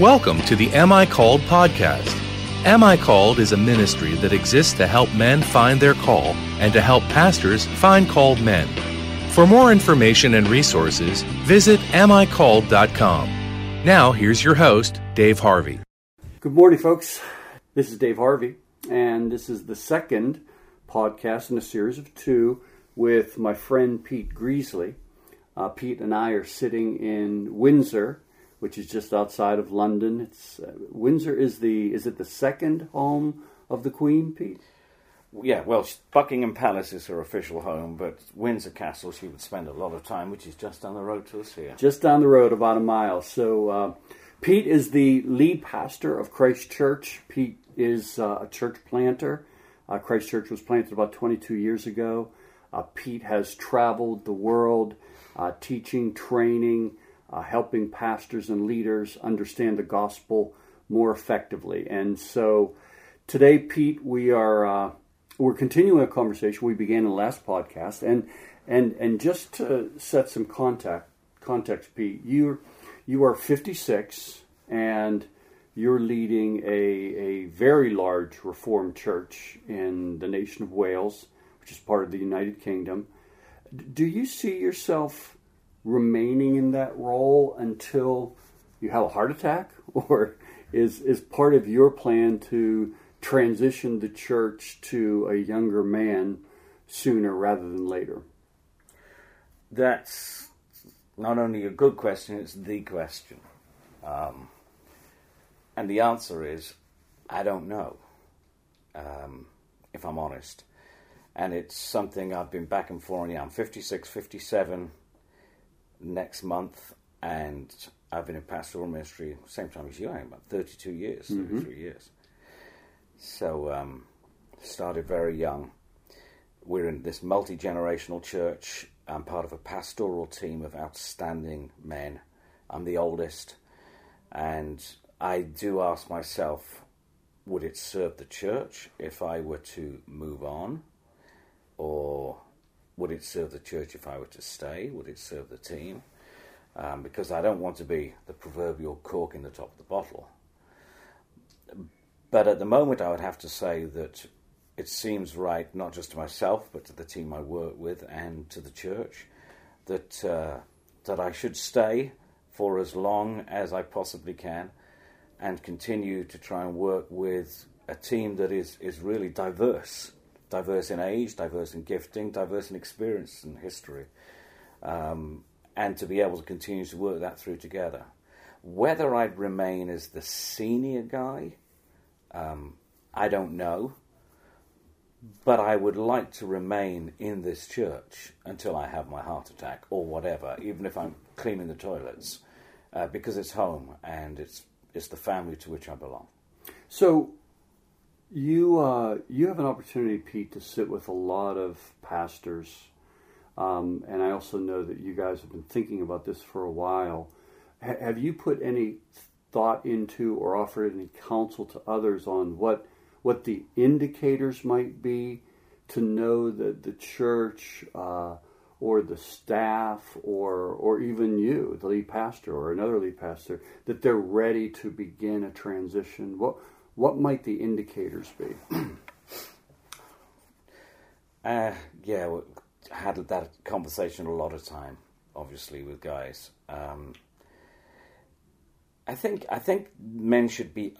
Welcome to the Am I Called podcast. Am I Called is a ministry that exists to help men find their call and to help pastors find called men. For more information and resources, visit amicalled.com. Now, here's your host, Dave Harvey. Good morning, folks. This is Dave Harvey, and this is the second podcast in a series of two with my friend Pete Greasley. Uh, Pete and I are sitting in Windsor, which is just outside of London. It's uh, Windsor is the is it the second home of the Queen, Pete? Yeah, well, Buckingham Palace is her official home, but Windsor Castle she would spend a lot of time, which is just down the road to us here. Just down the road, about a mile. So, uh, Pete is the lead pastor of Christ Church. Pete is uh, a church planter. Uh, Christ Church was planted about 22 years ago. Uh, Pete has traveled the world uh, teaching, training, uh, helping pastors and leaders understand the gospel more effectively. And so today, Pete, we are uh, we're continuing a conversation we began in the last podcast, and and and just to set some contact context, Pete, you you are 56 and you're leading a, a very large Reformed church in the nation of Wales, which is part of the United Kingdom. Do you see yourself remaining in that role until you have a heart attack, or is is part of your plan to transition the church to a younger man sooner rather than later? That's not only a good question; it's the question, um, and the answer is I don't know. Um, if I'm honest, and it's something I've been back and forth on. Yeah, I'm 56, 57 next month, and I've been in pastoral ministry same time as you. I'm about 32 years, mm-hmm. 33 years. So um, started very young. We're in this multi generational church. I'm part of a pastoral team of outstanding men. I'm the oldest, and I do ask myself, would it serve the church if I were to move on, or would it serve the church if I were to stay? Would it serve the team? Um, because I don't want to be the proverbial cork in the top of the bottle. But at the moment, I would have to say that it seems right, not just to myself, but to the team I work with and to the church, that uh, that I should stay for as long as I possibly can, and continue to try and work with a team that is is really diverse diverse in age, diverse in gifting, diverse in experience and history, um, and to be able to continue to work that through together. Whether I'd remain as the senior guy, um, I don't know, but I would like to remain in this church until I have my heart attack or whatever, even if I'm cleaning the toilets, uh, because it's home and it's it's the family to which I belong. So, you uh, you have an opportunity, Pete, to sit with a lot of pastors, um, and I also know that you guys have been thinking about this for a while. H- have you put any thought into or offered any counsel to others on what what the indicators might be to know that the church uh, or the staff or or even you, the lead pastor or another lead pastor, that they're ready to begin a transition? What what might the indicators be? uh, yeah, we had that conversation a lot of time, obviously, with guys. Um, I think I think men should be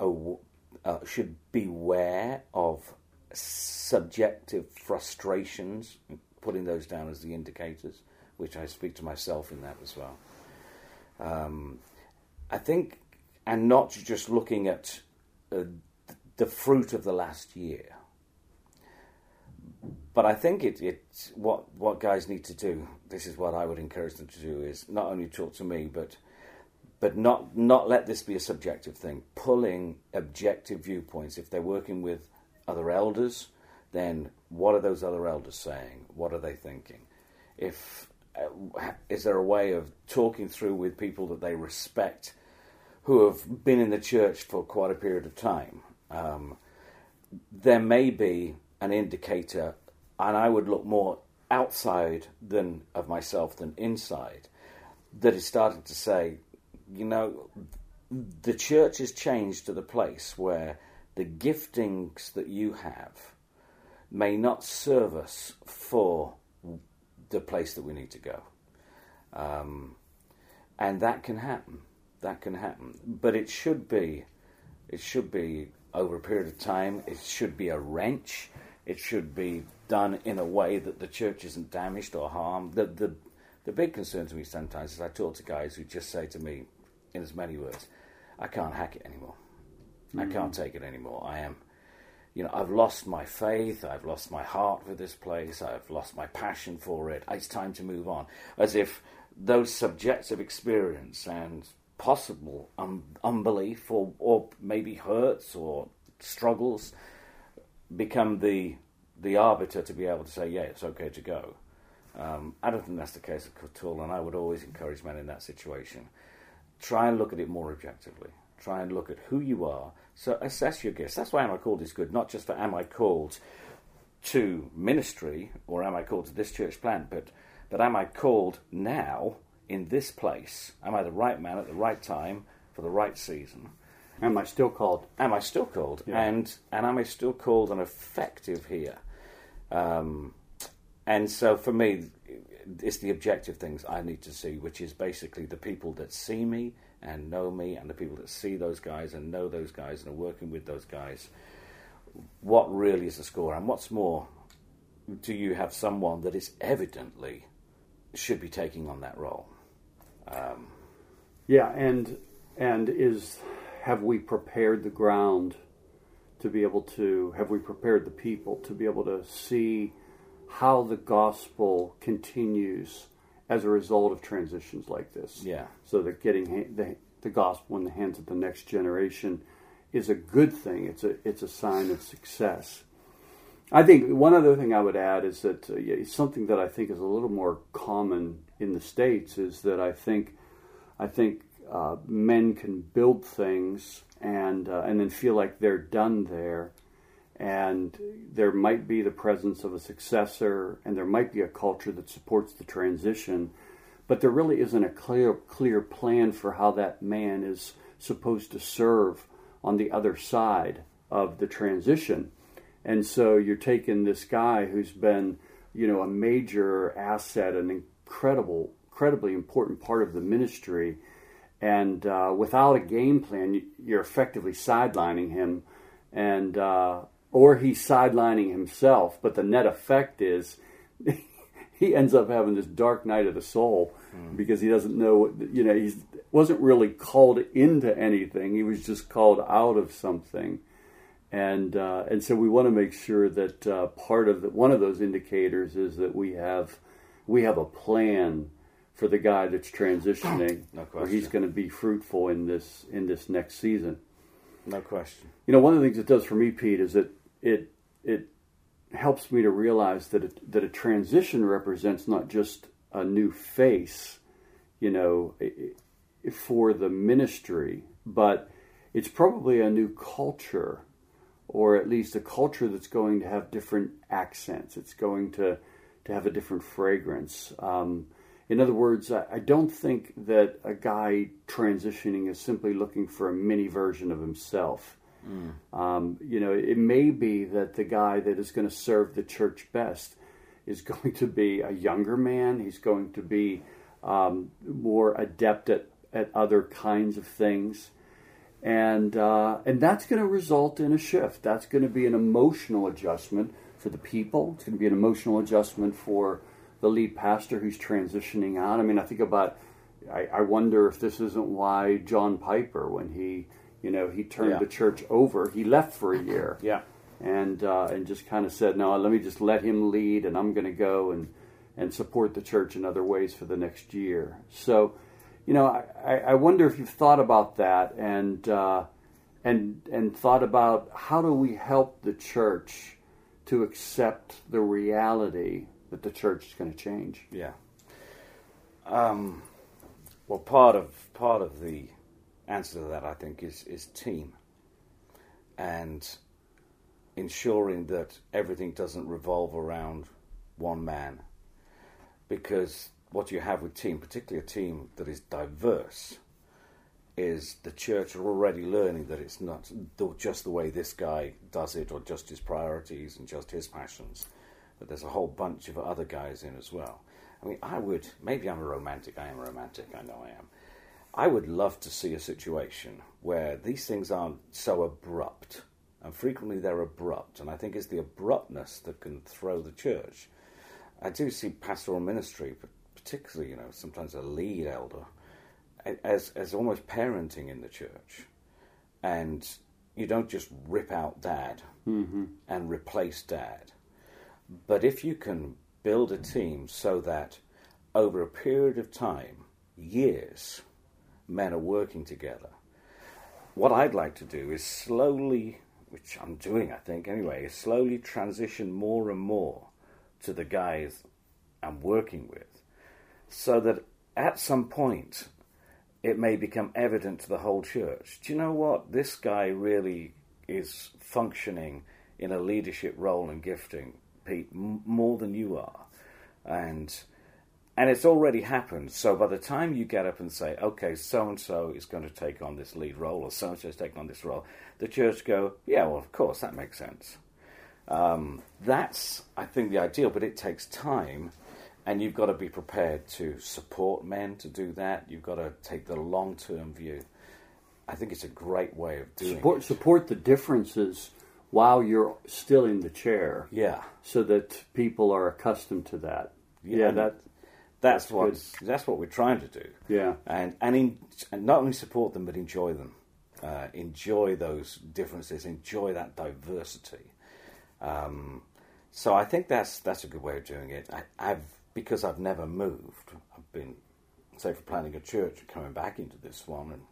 uh, should beware of subjective frustrations, putting those down as the indicators, which I speak to myself in that as well. Um, I think, and not just looking at uh, the fruit of the last year. But I think it, it what what guys need to do. This is what I would encourage them to do: is not only talk to me, but but not not let this be a subjective thing. Pulling objective viewpoints. If they're working with other elders, then what are those other elders saying? What are they thinking? If uh, is there a way of talking through with people that they respect, who have been in the church for quite a period of time? um, there may be an indicator, and I would look more outside than of myself than inside, that is starting to say, you know, the church has changed to the place where the giftings that you have may not serve us for the place that we need to go. Um, and that can happen. That can happen. But it should be, it should be over a period of time. It should be a wrench. It should be done in a way that the church isn't damaged or harmed. The, the, the big concern to me sometimes is I talk to guys who just say to me, in as many words, I can't hack it anymore. Mm-hmm. I can't take it anymore. I am, you know, I've lost my faith. I've lost my heart for this place. I've lost my passion for it. It's time to move on. As if those subjective experience and possible um, unbelief or, or maybe hurts or struggles become the the arbiter to be able to say, yeah, it's okay to go. Um, I don't think that's the case at all, and I would always encourage men in that situation. Try and look at it more objectively. Try and look at who you are. So assess your gifts. That's why Am I Called is good, not just for Am I Called to ministry or Am I Called to this church plant, but, but Am I called now in this place? Am I the right man at the right time for the right season? Am I still called? Am I still called? Yeah. And and am I still called and effective here? Um, and so for me, it's the objective things I need to see, which is basically the people that see me and know me, and the people that see those guys and know those guys and are working with those guys. What really is the score? And what's more, do you have someone that is evidently should be taking on that role? Um, yeah, and and is have we prepared the ground to be able to have we prepared the people to be able to see how the gospel continues as a result of transitions like this. Yeah. So that getting the, the gospel in the hands of the next generation is a good thing. It's a it's a sign of success. I think one other thing I would add is that uh, something that I think is a little more common in the states is that I think I think uh, men can build things and uh, and then feel like they're done there, and there might be the presence of a successor, and there might be a culture that supports the transition, but there really isn't a clear clear plan for how that man is supposed to serve on the other side of the transition. And so you're taking this guy who's been, you know, a major asset, an incredible, incredibly important part of the ministry, and uh, without a game plan, you're effectively sidelining him, and uh, or he's sidelining himself. But the net effect is he ends up having this dark night of the soul mm. because he doesn't know. You know, he wasn't really called into anything. He was just called out of something, and uh, and so we want to make sure that uh, part of the, one of those indicators is that we have we have a plan for the guy that's transitioning, no where he's going to be fruitful in this in this next season. No question. You know, one of the things it does for me, Pete, is that it it helps me to realize that it, that a transition represents not just a new face, you know, for the ministry, but it's probably a new culture, or at least a culture that's going to have different accents. It's going to to have a different fragrance. Um, in other words, I don't think that a guy transitioning is simply looking for a mini version of himself. Mm. Um, you know, it may be that the guy that is going to serve the church best is going to be a younger man. He's going to be um, more adept at, at other kinds of things. And, uh, and that's going to result in a shift. That's going to be an emotional adjustment for the people. It's going to be an emotional adjustment for the lead pastor who's transitioning out. I mean, I think about, I, I wonder if this isn't why John Piper, when he, you know, he turned yeah. the church over, he left for a year. Yeah. And, uh, and just kind of said, no, let me just let him lead and I'm going to go and, and support the church in other ways for the next year. So, you know, I, I wonder if you've thought about that and, uh, and, and thought about how do we help the church to accept the reality that the church is going to change. Yeah. Um, well, part of part of the answer to that, I think, is is team, and ensuring that everything doesn't revolve around one man, because what you have with team, particularly a team that is diverse, is the church are already learning that it's not just the way this guy does it or just his priorities and just his passions, but there's a whole bunch of other guys in as well. I mean, I would, maybe I'm a romantic, I am a romantic, I know I am. I would love to see a situation where these things aren't so abrupt, and frequently they're abrupt, and I think it's the abruptness that can throw the church. I do see pastoral ministry, particularly, you know, sometimes a lead elder as as almost parenting in the church, and you don't just rip out dad mm-hmm. and replace dad, but if you can build a team so that over a period of time, years, men are working together. What I'd like to do is slowly, which I'm doing, I think anyway, is slowly transition more and more to the guys I'm working with, so that at some point it may become evident to the whole church. Do you know what? This guy really is functioning in a leadership role and gifting, Pete, more than you are. And and it's already happened. So by the time you get up and say, okay, so and so is going to take on this lead role, or so and so is taking on this role, the church go, yeah, well, of course, that makes sense. Um, that's, I think, the ideal, but it takes time and you've got to be prepared to support men to do that. You've got to take the long term view. I think it's a great way of doing support, it. Support the differences while you're still in the chair. Yeah. So that people are accustomed to that. Yeah, yeah that that's, that's what that's what we're trying to do. Yeah. And and, in, and not only support them but enjoy them. Uh, enjoy those differences. Enjoy that diversity. Um, so I think that's that's a good way of doing it. I, I've because I've never moved, I've been, say, for planting a church coming back into this one and,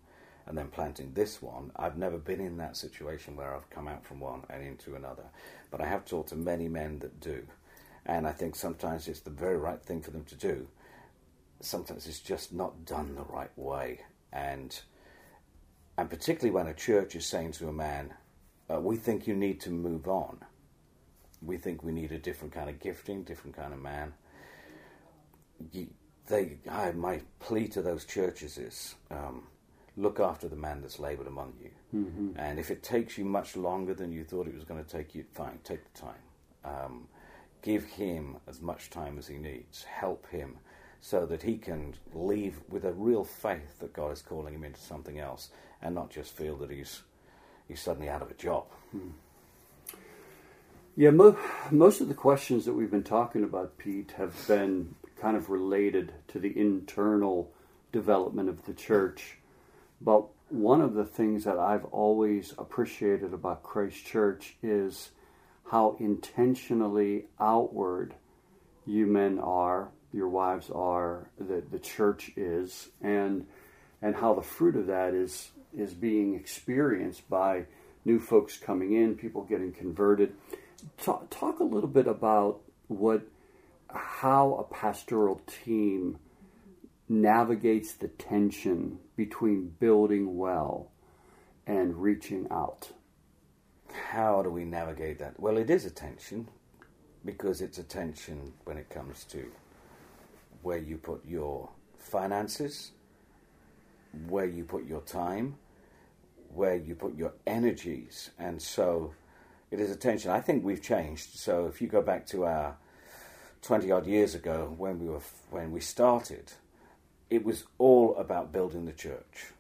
and then planting this one, I've never been in that situation where I've come out from one and into another. But I have talked to many men that do. And I think sometimes it's the very right thing for them to do. Sometimes it's just not done the right way. And, and particularly when a church is saying to a man, uh, we think you need to move on. We think we need a different kind of gifting, different kind of man you, they, I, my plea to those churches is um, look after the man that's laboured among you. Mm-hmm. And if it takes you much longer than you thought it was going to take you, fine, take the time. Um, give him as much time as he needs. Help him so that he can leave with a real faith that God is calling him into something else and not just feel that he's, he's suddenly out of a job. Hmm. Yeah, mo- most of the questions that we've been talking about, Pete, have been kind of related to the internal development of the church. But one of the things that I've always appreciated about Christ Church is how intentionally outward you men are, your wives are, the, the church is, and and how the fruit of that is is being experienced by new folks coming in, people getting converted. Talk, talk a little bit about what how a pastoral team navigates the tension between building well and reaching out. How do we navigate that? Well, it is a tension because it's a tension when it comes to where you put your finances, where you put your time, where you put your energies. And so it is a tension. I think we've changed. So if you go back to our 20 odd years ago when we were when we started, it was all about building the church.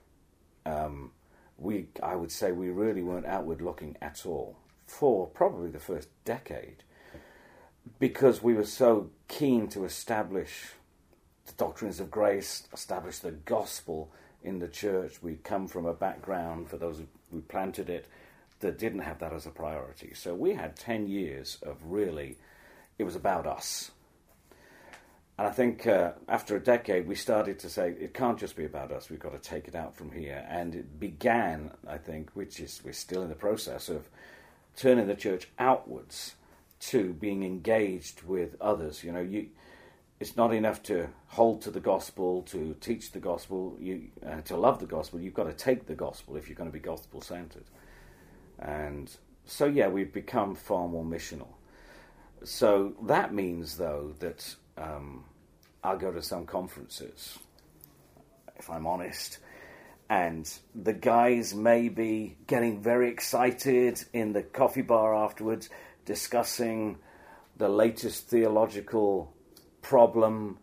Um, we, I would say, we really weren't outward looking at all for probably the first decade, because we were so keen to establish the doctrines of grace, establish the gospel in the church. We'd come from a background, for those who planted it, that didn't have that as a priority. So we had 10 years of really it was about us. And I think uh, after a decade, we started to say it can't just be about us. We've got to take it out from here. And it began, I think, which is we're still in the process of turning the church outwards to being engaged with others. You know, you, it's not enough to hold to the gospel, to teach the gospel, you, uh, to love the gospel. You've got to take the gospel if you're going to be gospel centered. And so, yeah, we've become far more missional. So that means, though, that um, I'll go to some conferences, if I'm honest, and the guys may be getting very excited in the coffee bar afterwards, discussing the latest theological problem,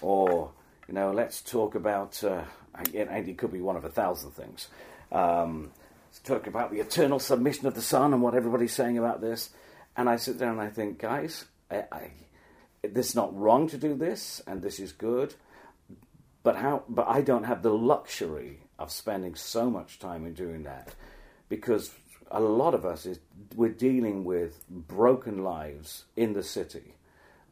or you know, let's talk about. Uh, and it could be one of a thousand things. Um, let's talk about the eternal submission of the Son and what everybody's saying about this. And I sit there and I think, guys, I, I, this is not wrong to do this, and this is good. But how? But I don't have the luxury of spending so much time in doing that because a lot of us is we're dealing with broken lives in the city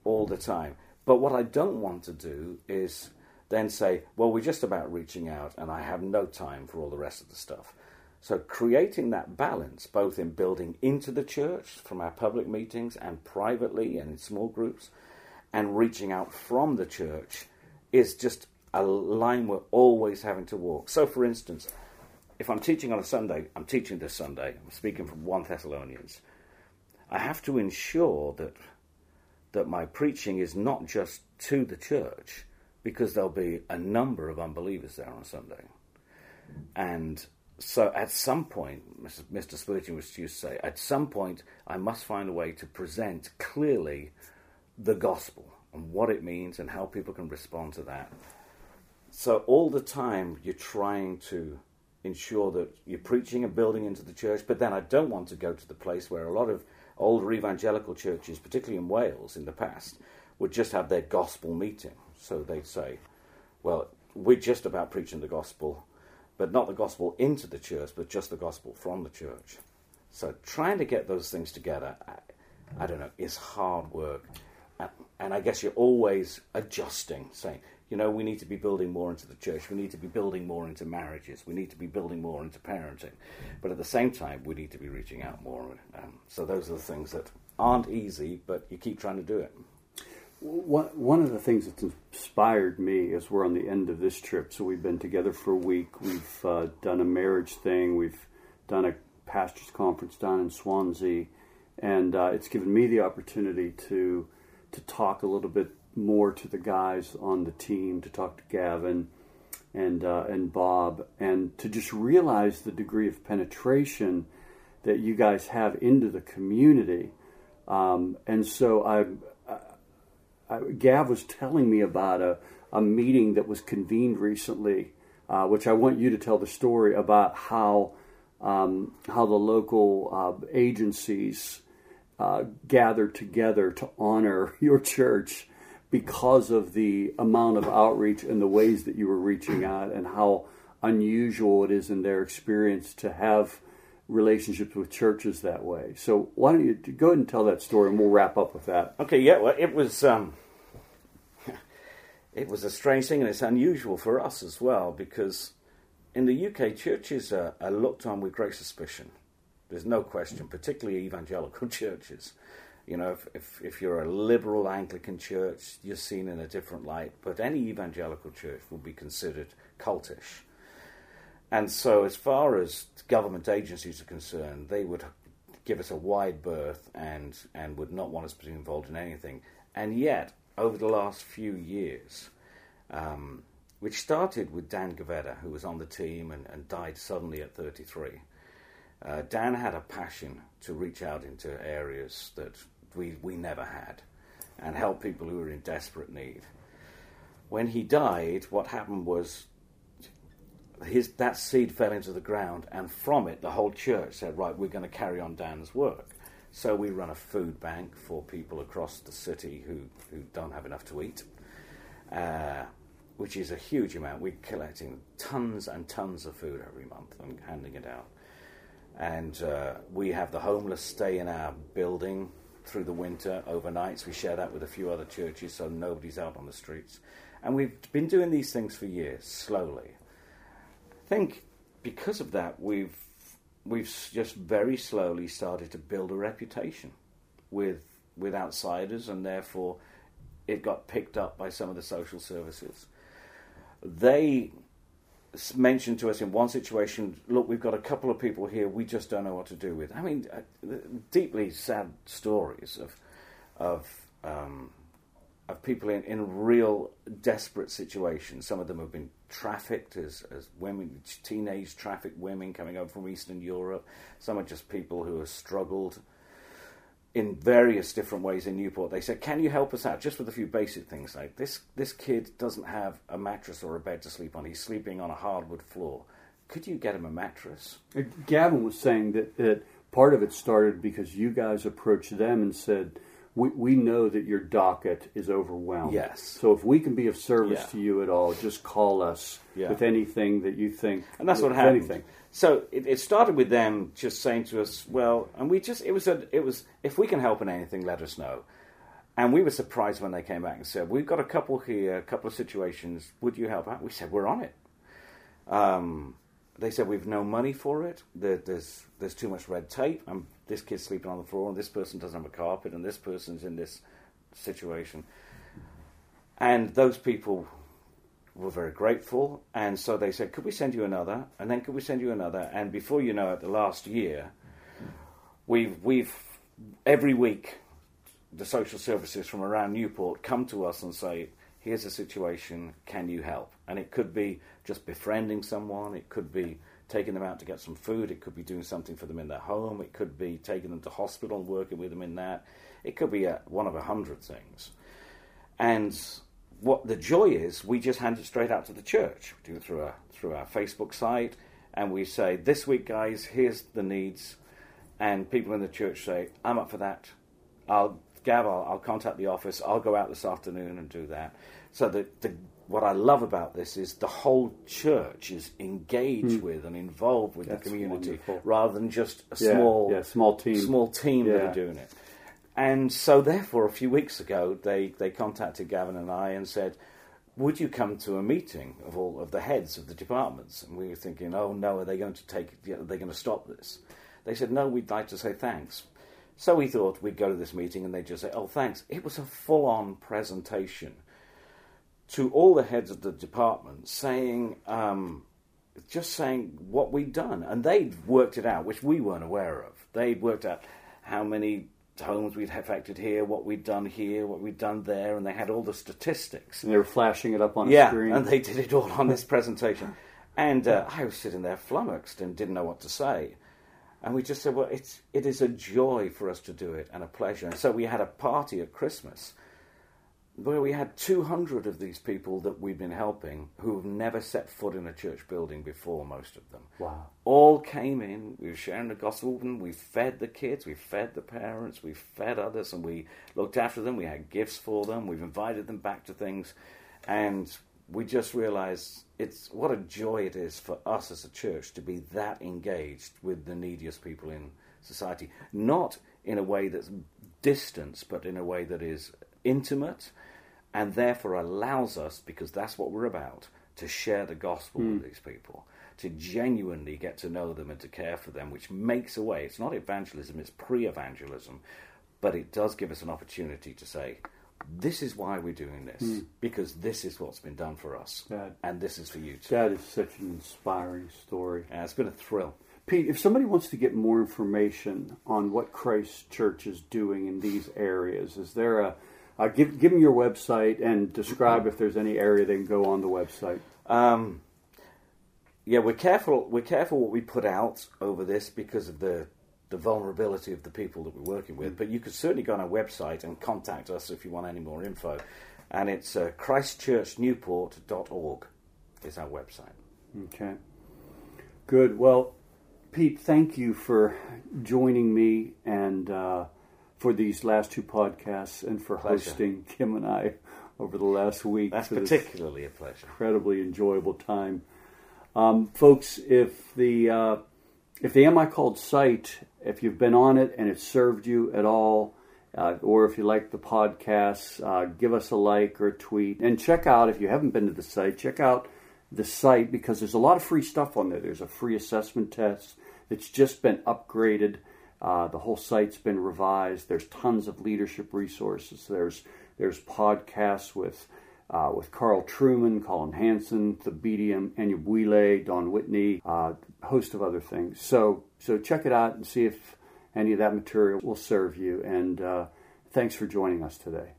all the time. But what I don't want to do is then say, well, we're just about reaching out and I have no time for all the rest of the stuff. So creating that balance, both in building into the church from our public meetings and privately and in small groups, and reaching out from the church is just a line we're always having to walk. So, for instance, if I'm teaching on a Sunday, I'm teaching this Sunday, I'm speaking from 1 Thessalonians, I have to ensure that, that my preaching is not just to the church, because there'll be a number of unbelievers there on Sunday. And so at some point, Mr. Spurgeon was used to say, at some point, I must find a way to present clearly the gospel and what it means and how people can respond to that. So all the time, you're trying to ensure that you're preaching and building into the church, but then I don't want to go to the place where a lot of older evangelical churches, particularly in Wales in the past, would just have their gospel meeting. So they'd say, well, we're just about preaching the gospel but not the gospel into the church, but just the gospel from the church. So trying to get those things together, I, I don't know, is hard work. And, and I guess you're always adjusting, saying, you know, we need to be building more into the church. We need to be building more into marriages. We need to be building more into parenting. But at the same time, we need to be reaching out more. Um, so those are the things that aren't easy, but you keep trying to do it. One of the things that's inspired me is we're on the end of this trip, so we've been together for a week. We've uh, done a marriage thing. We've done a pastors' conference down in Swansea, and uh, it's given me the opportunity to to talk a little bit more to the guys on the team, to talk to Gavin and uh, and Bob, and to just realize the degree of penetration that you guys have into the community. Um, and so I Gav was telling me about a, a meeting that was convened recently, uh, which I want you to tell the story about how um, how the local uh, agencies uh, gathered together to honor your church because of the amount of outreach and the ways that you were reaching out and how unusual it is in their experience to have relationships with churches that way. So why don't you go ahead and tell that story, and we'll wrap up with that. Okay. Yeah. Well, it was. Um, it was a strange thing, and it's unusual for us as well because in the UK, churches are, are looked on with great suspicion. There's no question, particularly evangelical churches. You know, if, if, if, you're a liberal Anglican church, you're seen in a different light, but any evangelical church will be considered cultish. And so, as far as government agencies are concerned, they would give us a wide berth and, and would not want us to be involved in anything. And yet, over the last few years, um, which started with Dan Gavetta, who was on the team and, and died suddenly at 33. Uh, Dan had a passion to reach out into areas that we, we never had and help people who were in desperate need. When he died, what happened was his, that seed fell into the ground, and from it, the whole church said, Right, we're going to carry on Dan's work. So we run a food bank for people across the city who, who don't have enough to eat, uh, which is a huge amount. We're collecting tons and tons of food every month and handing it out. And uh, we have the homeless stay in our building through the winter overnights. We share that with a few other churches so nobody's out on the streets. And we've been doing these things for years, slowly. Think because of that, we've we've just very slowly started to build a reputation with with outsiders, and therefore it got picked up by some of the social services. They mentioned to us in one situation, look, we've got a couple of people here we just don't know what to do with. I mean, uh, deeply sad stories of of um, of people in, in real desperate situations. Some of them have been trafficked as, as women, teenage trafficked women coming over from Eastern Europe. Some are just people who have struggled in various different ways in Newport. They said, "Can you help us out just with a few basic things like this? This kid doesn't have a mattress or a bed to sleep on. He's sleeping on a hardwood floor. Could you get him a mattress?" Uh, Gavin was saying that, that part of it started because you guys approached them and said, we, we know that your docket is overwhelmed. Yes. So if we can be of service Yeah. to you at all, just call us Yeah. with anything that you think. And that's what happened. Anything. So it, it started with them just saying to us, "Well," and we just it was a it was if we can help in anything, let us know. And we were surprised when they came back and said, "We've got a couple here, a couple of situations. Would you help out?" We said, "We're on it." Um, they said, "We've no money for it. There, there's there's too much red tape. And this kid's sleeping on the floor, and this person doesn't have a carpet, and this person's in this situation." And those people were very grateful, and so they said, "Could we send you another?" And then, "Could we send you another?" And before you know it, the last year, we've we've every week the social services from around Newport come to us and say, "Here's a situation. Can you help?" And it could be just befriending someone. It could be taking them out to get some food. It could be doing something for them in their home. It could be taking them to hospital and working with them in that. It could be a, one of a hundred things. And what the joy is, we just hand it straight out to the church. We do it through our through our Facebook site, and we say, "This week, guys, here's the needs," and people in the church say, "I'm up for that. I'll Gav, I'll, I'll contact the office. I'll go out this afternoon and do that." So the, the what I love about this is the whole church is engaged hmm. with and involved with. That's the community, wonderful. rather than just a Yeah, small yeah, small team. small team that are doing it. And so, therefore, a few weeks ago, they, they contacted Gavin and I and said, Would you come to a meeting of all of the heads of the departments? And we were thinking, Oh, no, are they going to take, are they going to stop this? They said, No, we'd like to say thanks. So we thought we'd go to this meeting and they'd just say, Oh, thanks. It was a full on presentation to all the heads of the department saying, um, just saying what we'd done. And they'd worked it out, which we weren't aware of. They'd worked out how many homes we'd affected here, what we'd done here, what we'd done there, and they had all the statistics. And they were flashing it up on yeah, a screen. and they did it all on this presentation. And uh, I was sitting there flummoxed and didn't know what to say. And we just said, well, it's, it is a joy for us to do it and a pleasure. And so we had a party at Christmas where we had 200 of these people that we've been helping who have never set foot in a church building before, most of them. Wow. All came in, we were sharing the gospel with them, we fed the kids, we fed the parents, we fed others, and we looked after them, we had gifts for them, we've invited them back to things, and we just realized it's what a joy it is for us as a church to be that engaged with the neediest people in society. Not in a way that's distant, but in a way that is intimate and therefore allows us, because that's what we're about, to share the gospel with hmm. these people, to genuinely get to know them and to care for them, which makes a way. It's not evangelism, it's pre evangelism, but it does give us an opportunity to say, this is why we're doing this, hmm. because this is what's been done for us, That- and this is for you too. That is such an inspiring story. And it's been a thrill. Pete, if somebody wants to get more information on what Christ Church is doing in these areas, is there a uh, give give them your website and describe if there's any area they can go on the website. Um, yeah, we're careful. We're careful what we put out over this because of the the vulnerability of the people that we're working with. But you could certainly go on our website and contact us if you want any more info. And it's uh, christchurchnewport.org is our website. Okay. Good. Well, Pete, thank you for joining me and uh, for these last two podcasts and for Pleasure. hosting Kim and I over the last week. That's particularly a pleasure. incredibly enjoyable time. Um, folks, if the uh, if the Am I Called site, if you've been on it and it served you at all, uh, or if you like the podcasts, uh, give us a like or a tweet. And check out, if you haven't been to the site, check out the site because there's a lot of free stuff on there. There's a free assessment test that's just been upgraded. Uh, the whole site's been revised. There's tons of leadership resources. There's there's podcasts with uh, with Carl Trueman, Colin Hansen, Thabiti Anyabwile, Don Whitney, uh, a host of other things. So so check it out and see if any of that material will serve you. And uh, thanks for joining us today.